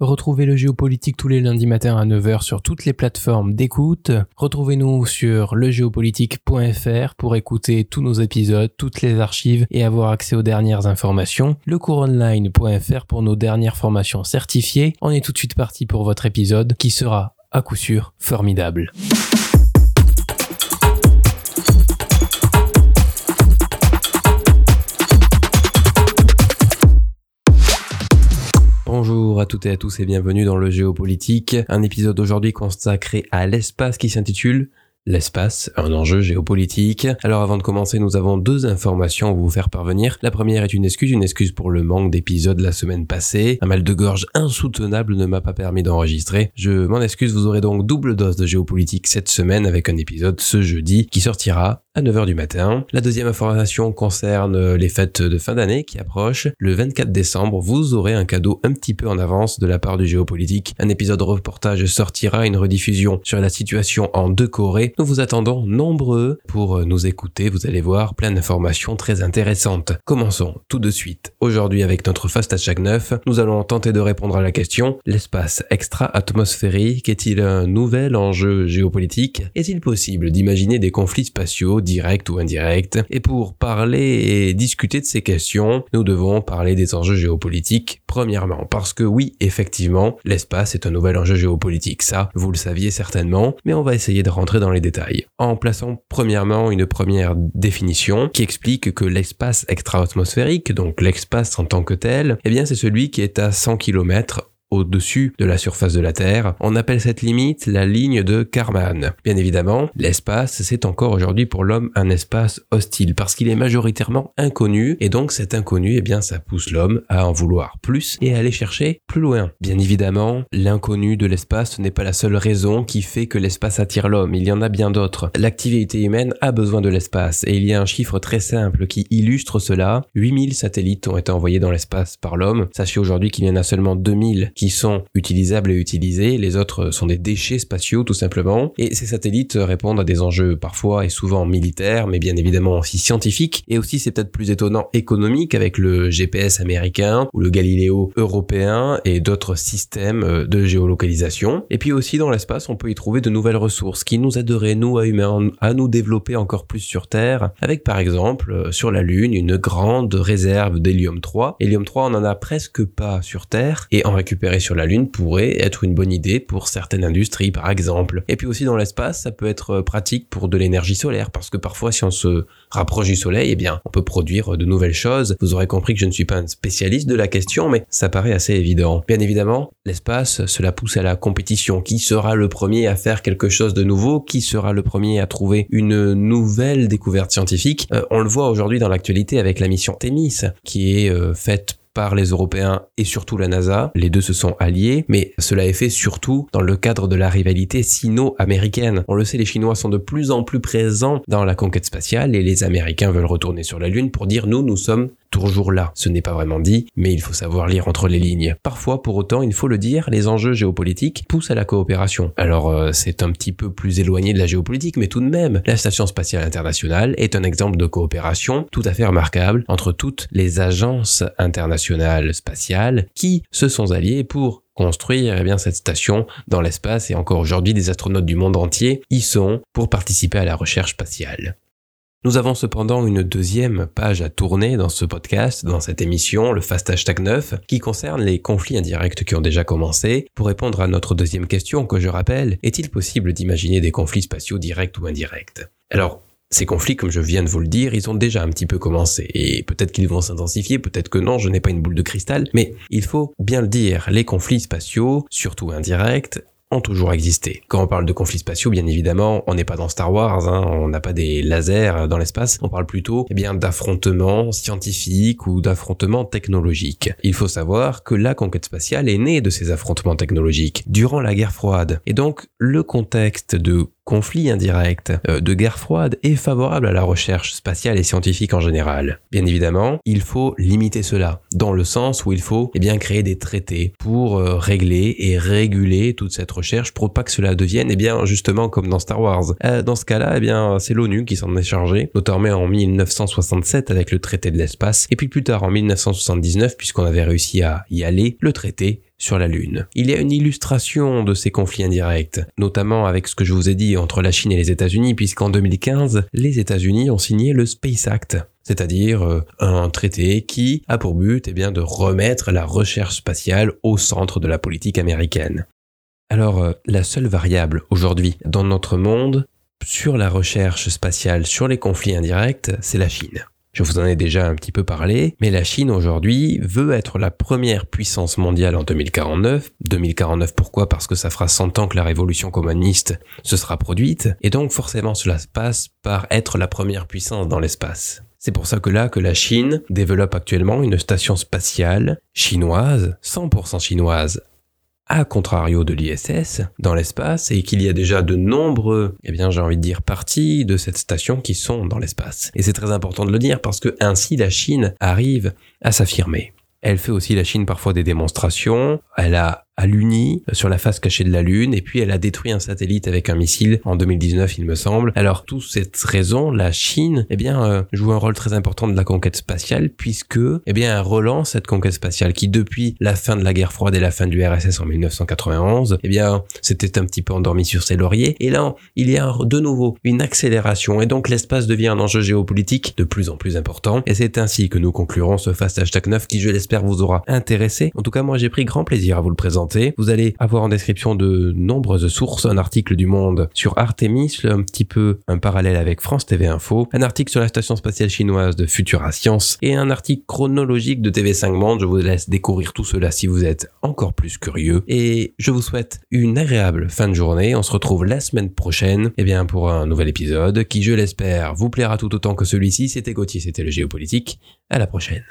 Retrouvez le géopolitique tous les lundis matins à 9h sur toutes les plateformes d'écoute. Retrouvez-nous sur legéopolitique.fr pour écouter tous nos épisodes, toutes les archives et avoir accès aux dernières informations. Lecouronline.fr pour nos dernières formations certifiées. On est tout de suite parti pour votre épisode qui sera à coup sûr formidable. Bonjour à toutes et à tous et bienvenue dans le géopolitique, un épisode aujourd'hui consacré à l'espace qui s'intitule L'espace, un enjeu géopolitique. Alors avant de commencer, nous avons deux informations à vous faire parvenir. La première est une excuse, une excuse pour le manque d'épisodes la semaine passée. Un mal de gorge insoutenable ne m'a pas permis d'enregistrer. Je m'en excuse, vous aurez donc double dose de géopolitique cette semaine avec un épisode ce jeudi qui sortira à 9h du matin. La deuxième information concerne les fêtes de fin d'année qui approchent. Le 24 décembre, vous aurez un cadeau un petit peu en avance de la part du géopolitique. Un épisode reportage sortira, une rediffusion sur la situation en deux Corées. Nous vous attendons nombreux pour nous écouter. Vous allez voir plein d'informations très intéressantes. Commençons tout de suite. Aujourd'hui avec notre Fast Hashtag 9, nous allons tenter de répondre à la question l'espace extra-atmosphérique est-il un nouvel enjeu géopolitique? Est-il possible d'imaginer des conflits spatiaux direct ou indirect. Et pour parler et discuter de ces questions, nous devons parler des enjeux géopolitiques premièrement. Parce que oui, effectivement, l'espace est un nouvel enjeu géopolitique. Ça, vous le saviez certainement, mais on va essayer de rentrer dans les détails. En plaçant premièrement une première définition qui explique que l'espace extra-atmosphérique, donc l'espace en tant que tel, eh bien c'est celui qui est à 100 km au-dessus de la surface de la Terre. On appelle cette limite la ligne de Karman. Bien évidemment, l'espace, c'est encore aujourd'hui pour l'homme un espace hostile parce qu'il est majoritairement inconnu et donc cet inconnu, eh bien, ça pousse l'homme à en vouloir plus et à aller chercher plus loin. Bien évidemment, l'inconnu de l'espace n'est pas la seule raison qui fait que l'espace attire l'homme. Il y en a bien d'autres. L'activité humaine a besoin de l'espace et il y a un chiffre très simple qui illustre cela. 8000 satellites ont été envoyés dans l'espace par l'homme. Sachez aujourd'hui qu'il y en a seulement 2000 qui sont utilisables et utilisés, les autres sont des déchets spatiaux tout simplement, et ces satellites répondent à des enjeux parfois et souvent militaires, mais bien évidemment aussi scientifiques, et aussi c'est peut-être plus étonnant économique avec le GPS américain ou le Galileo européen et d'autres systèmes de géolocalisation. Et puis aussi dans l'espace, on peut y trouver de nouvelles ressources qui nous aideraient, nous, à humains, à nous développer encore plus sur Terre, avec par exemple sur la Lune une grande réserve d'hélium 3. Hélium 3, on en a presque pas sur Terre, et en sur la Lune pourrait être une bonne idée pour certaines industries par exemple. Et puis aussi dans l'espace, ça peut être pratique pour de l'énergie solaire parce que parfois si on se rapproche du soleil, eh bien on peut produire de nouvelles choses. Vous aurez compris que je ne suis pas un spécialiste de la question, mais ça paraît assez évident. Bien évidemment, l'espace, cela pousse à la compétition. Qui sera le premier à faire quelque chose de nouveau? Qui sera le premier à trouver une nouvelle découverte scientifique? Euh, On le voit aujourd'hui dans l'actualité avec la mission Thémis, qui est euh, faite par les Européens et surtout la NASA. Les deux se sont alliés, mais cela est fait surtout dans le cadre de la rivalité sino-américaine. On le sait, les Chinois sont de plus en plus présents dans la conquête spatiale et les Américains veulent retourner sur la Lune pour dire nous, nous sommes toujours là. Ce n'est pas vraiment dit, mais il faut savoir lire entre les lignes. Parfois, pour autant, il faut le dire, les enjeux géopolitiques poussent à la coopération. Alors, euh, c'est un petit peu plus éloigné de la géopolitique, mais tout de même, la Station spatiale internationale est un exemple de coopération tout à fait remarquable entre toutes les agences internationales spatiales qui se sont alliées pour construire eh bien, cette station dans l'espace et encore aujourd'hui des astronautes du monde entier y sont pour participer à la recherche spatiale. Nous avons cependant une deuxième page à tourner dans ce podcast, dans cette émission, le Fast Hashtag 9, qui concerne les conflits indirects qui ont déjà commencé. Pour répondre à notre deuxième question, que je rappelle, est-il possible d'imaginer des conflits spatiaux directs ou indirects? Alors, ces conflits, comme je viens de vous le dire, ils ont déjà un petit peu commencé, et peut-être qu'ils vont s'intensifier, peut-être que non, je n'ai pas une boule de cristal, mais il faut bien le dire, les conflits spatiaux, surtout indirects, ont toujours existé. Quand on parle de conflits spatiaux, bien évidemment, on n'est pas dans Star Wars, hein, on n'a pas des lasers dans l'espace, on parle plutôt eh bien d'affrontements scientifiques ou d'affrontements technologiques. Il faut savoir que la conquête spatiale est née de ces affrontements technologiques durant la guerre froide. Et donc le contexte de conflit indirect, euh, de guerre froide est favorable à la recherche spatiale et scientifique en général. Bien évidemment, il faut limiter cela, dans le sens où il faut eh bien, créer des traités pour euh, régler et réguler toute cette recherche pour pas que cela devienne eh bien, justement comme dans Star Wars. Euh, dans ce cas-là, eh c'est l'ONU qui s'en est chargé, notamment en 1967 avec le traité de l'espace, et puis plus tard en 1979, puisqu'on avait réussi à y aller, le traité sur la Lune. Il y a une illustration de ces conflits indirects, notamment avec ce que je vous ai dit entre la Chine et les États-Unis, puisqu'en 2015, les États-Unis ont signé le Space Act, c'est-à-dire euh, un traité qui a pour but eh bien, de remettre la recherche spatiale au centre de la politique américaine. Alors, euh, la seule variable aujourd'hui dans notre monde sur la recherche spatiale, sur les conflits indirects, c'est la Chine. Je vous en ai déjà un petit peu parlé, mais la Chine aujourd'hui veut être la première puissance mondiale en 2049. 2049 pourquoi? Parce que ça fera 100 ans que la révolution communiste se sera produite, et donc forcément cela se passe par être la première puissance dans l'espace. C'est pour ça que là que la Chine développe actuellement une station spatiale chinoise, 100% chinoise, à contrario de l'ISS dans l'espace et qu'il y a déjà de nombreux, eh bien j'ai envie de dire parties de cette station qui sont dans l'espace. Et c'est très important de le dire parce que ainsi la Chine arrive à s'affirmer. Elle fait aussi la Chine parfois des démonstrations. Elle a à l'Uni sur la face cachée de la Lune et puis elle a détruit un satellite avec un missile en 2019 il me semble. Alors tout cette raison, la Chine eh bien euh, joue un rôle très important de la conquête spatiale puisque eh bien elle relance cette conquête spatiale qui depuis la fin de la guerre froide et la fin du RSS en 1991 eh bien c'était un petit peu endormi sur ses lauriers et là il y a de nouveau une accélération et donc l'espace devient un enjeu géopolitique de plus en plus important et c'est ainsi que nous conclurons ce Fast Hashtag 9 qui je l'espère vous aura intéressé. En tout cas moi j'ai pris grand plaisir à vous le présenter vous allez avoir en description de nombreuses sources, un article du Monde sur Artemis, un petit peu un parallèle avec France TV Info, un article sur la station spatiale chinoise de Futura Science et un article chronologique de TV5 Monde. Je vous laisse découvrir tout cela si vous êtes encore plus curieux et je vous souhaite une agréable fin de journée. On se retrouve la semaine prochaine eh bien, pour un nouvel épisode qui, je l'espère, vous plaira tout autant que celui-ci. C'était Gauthier, c'était le géopolitique. À la prochaine.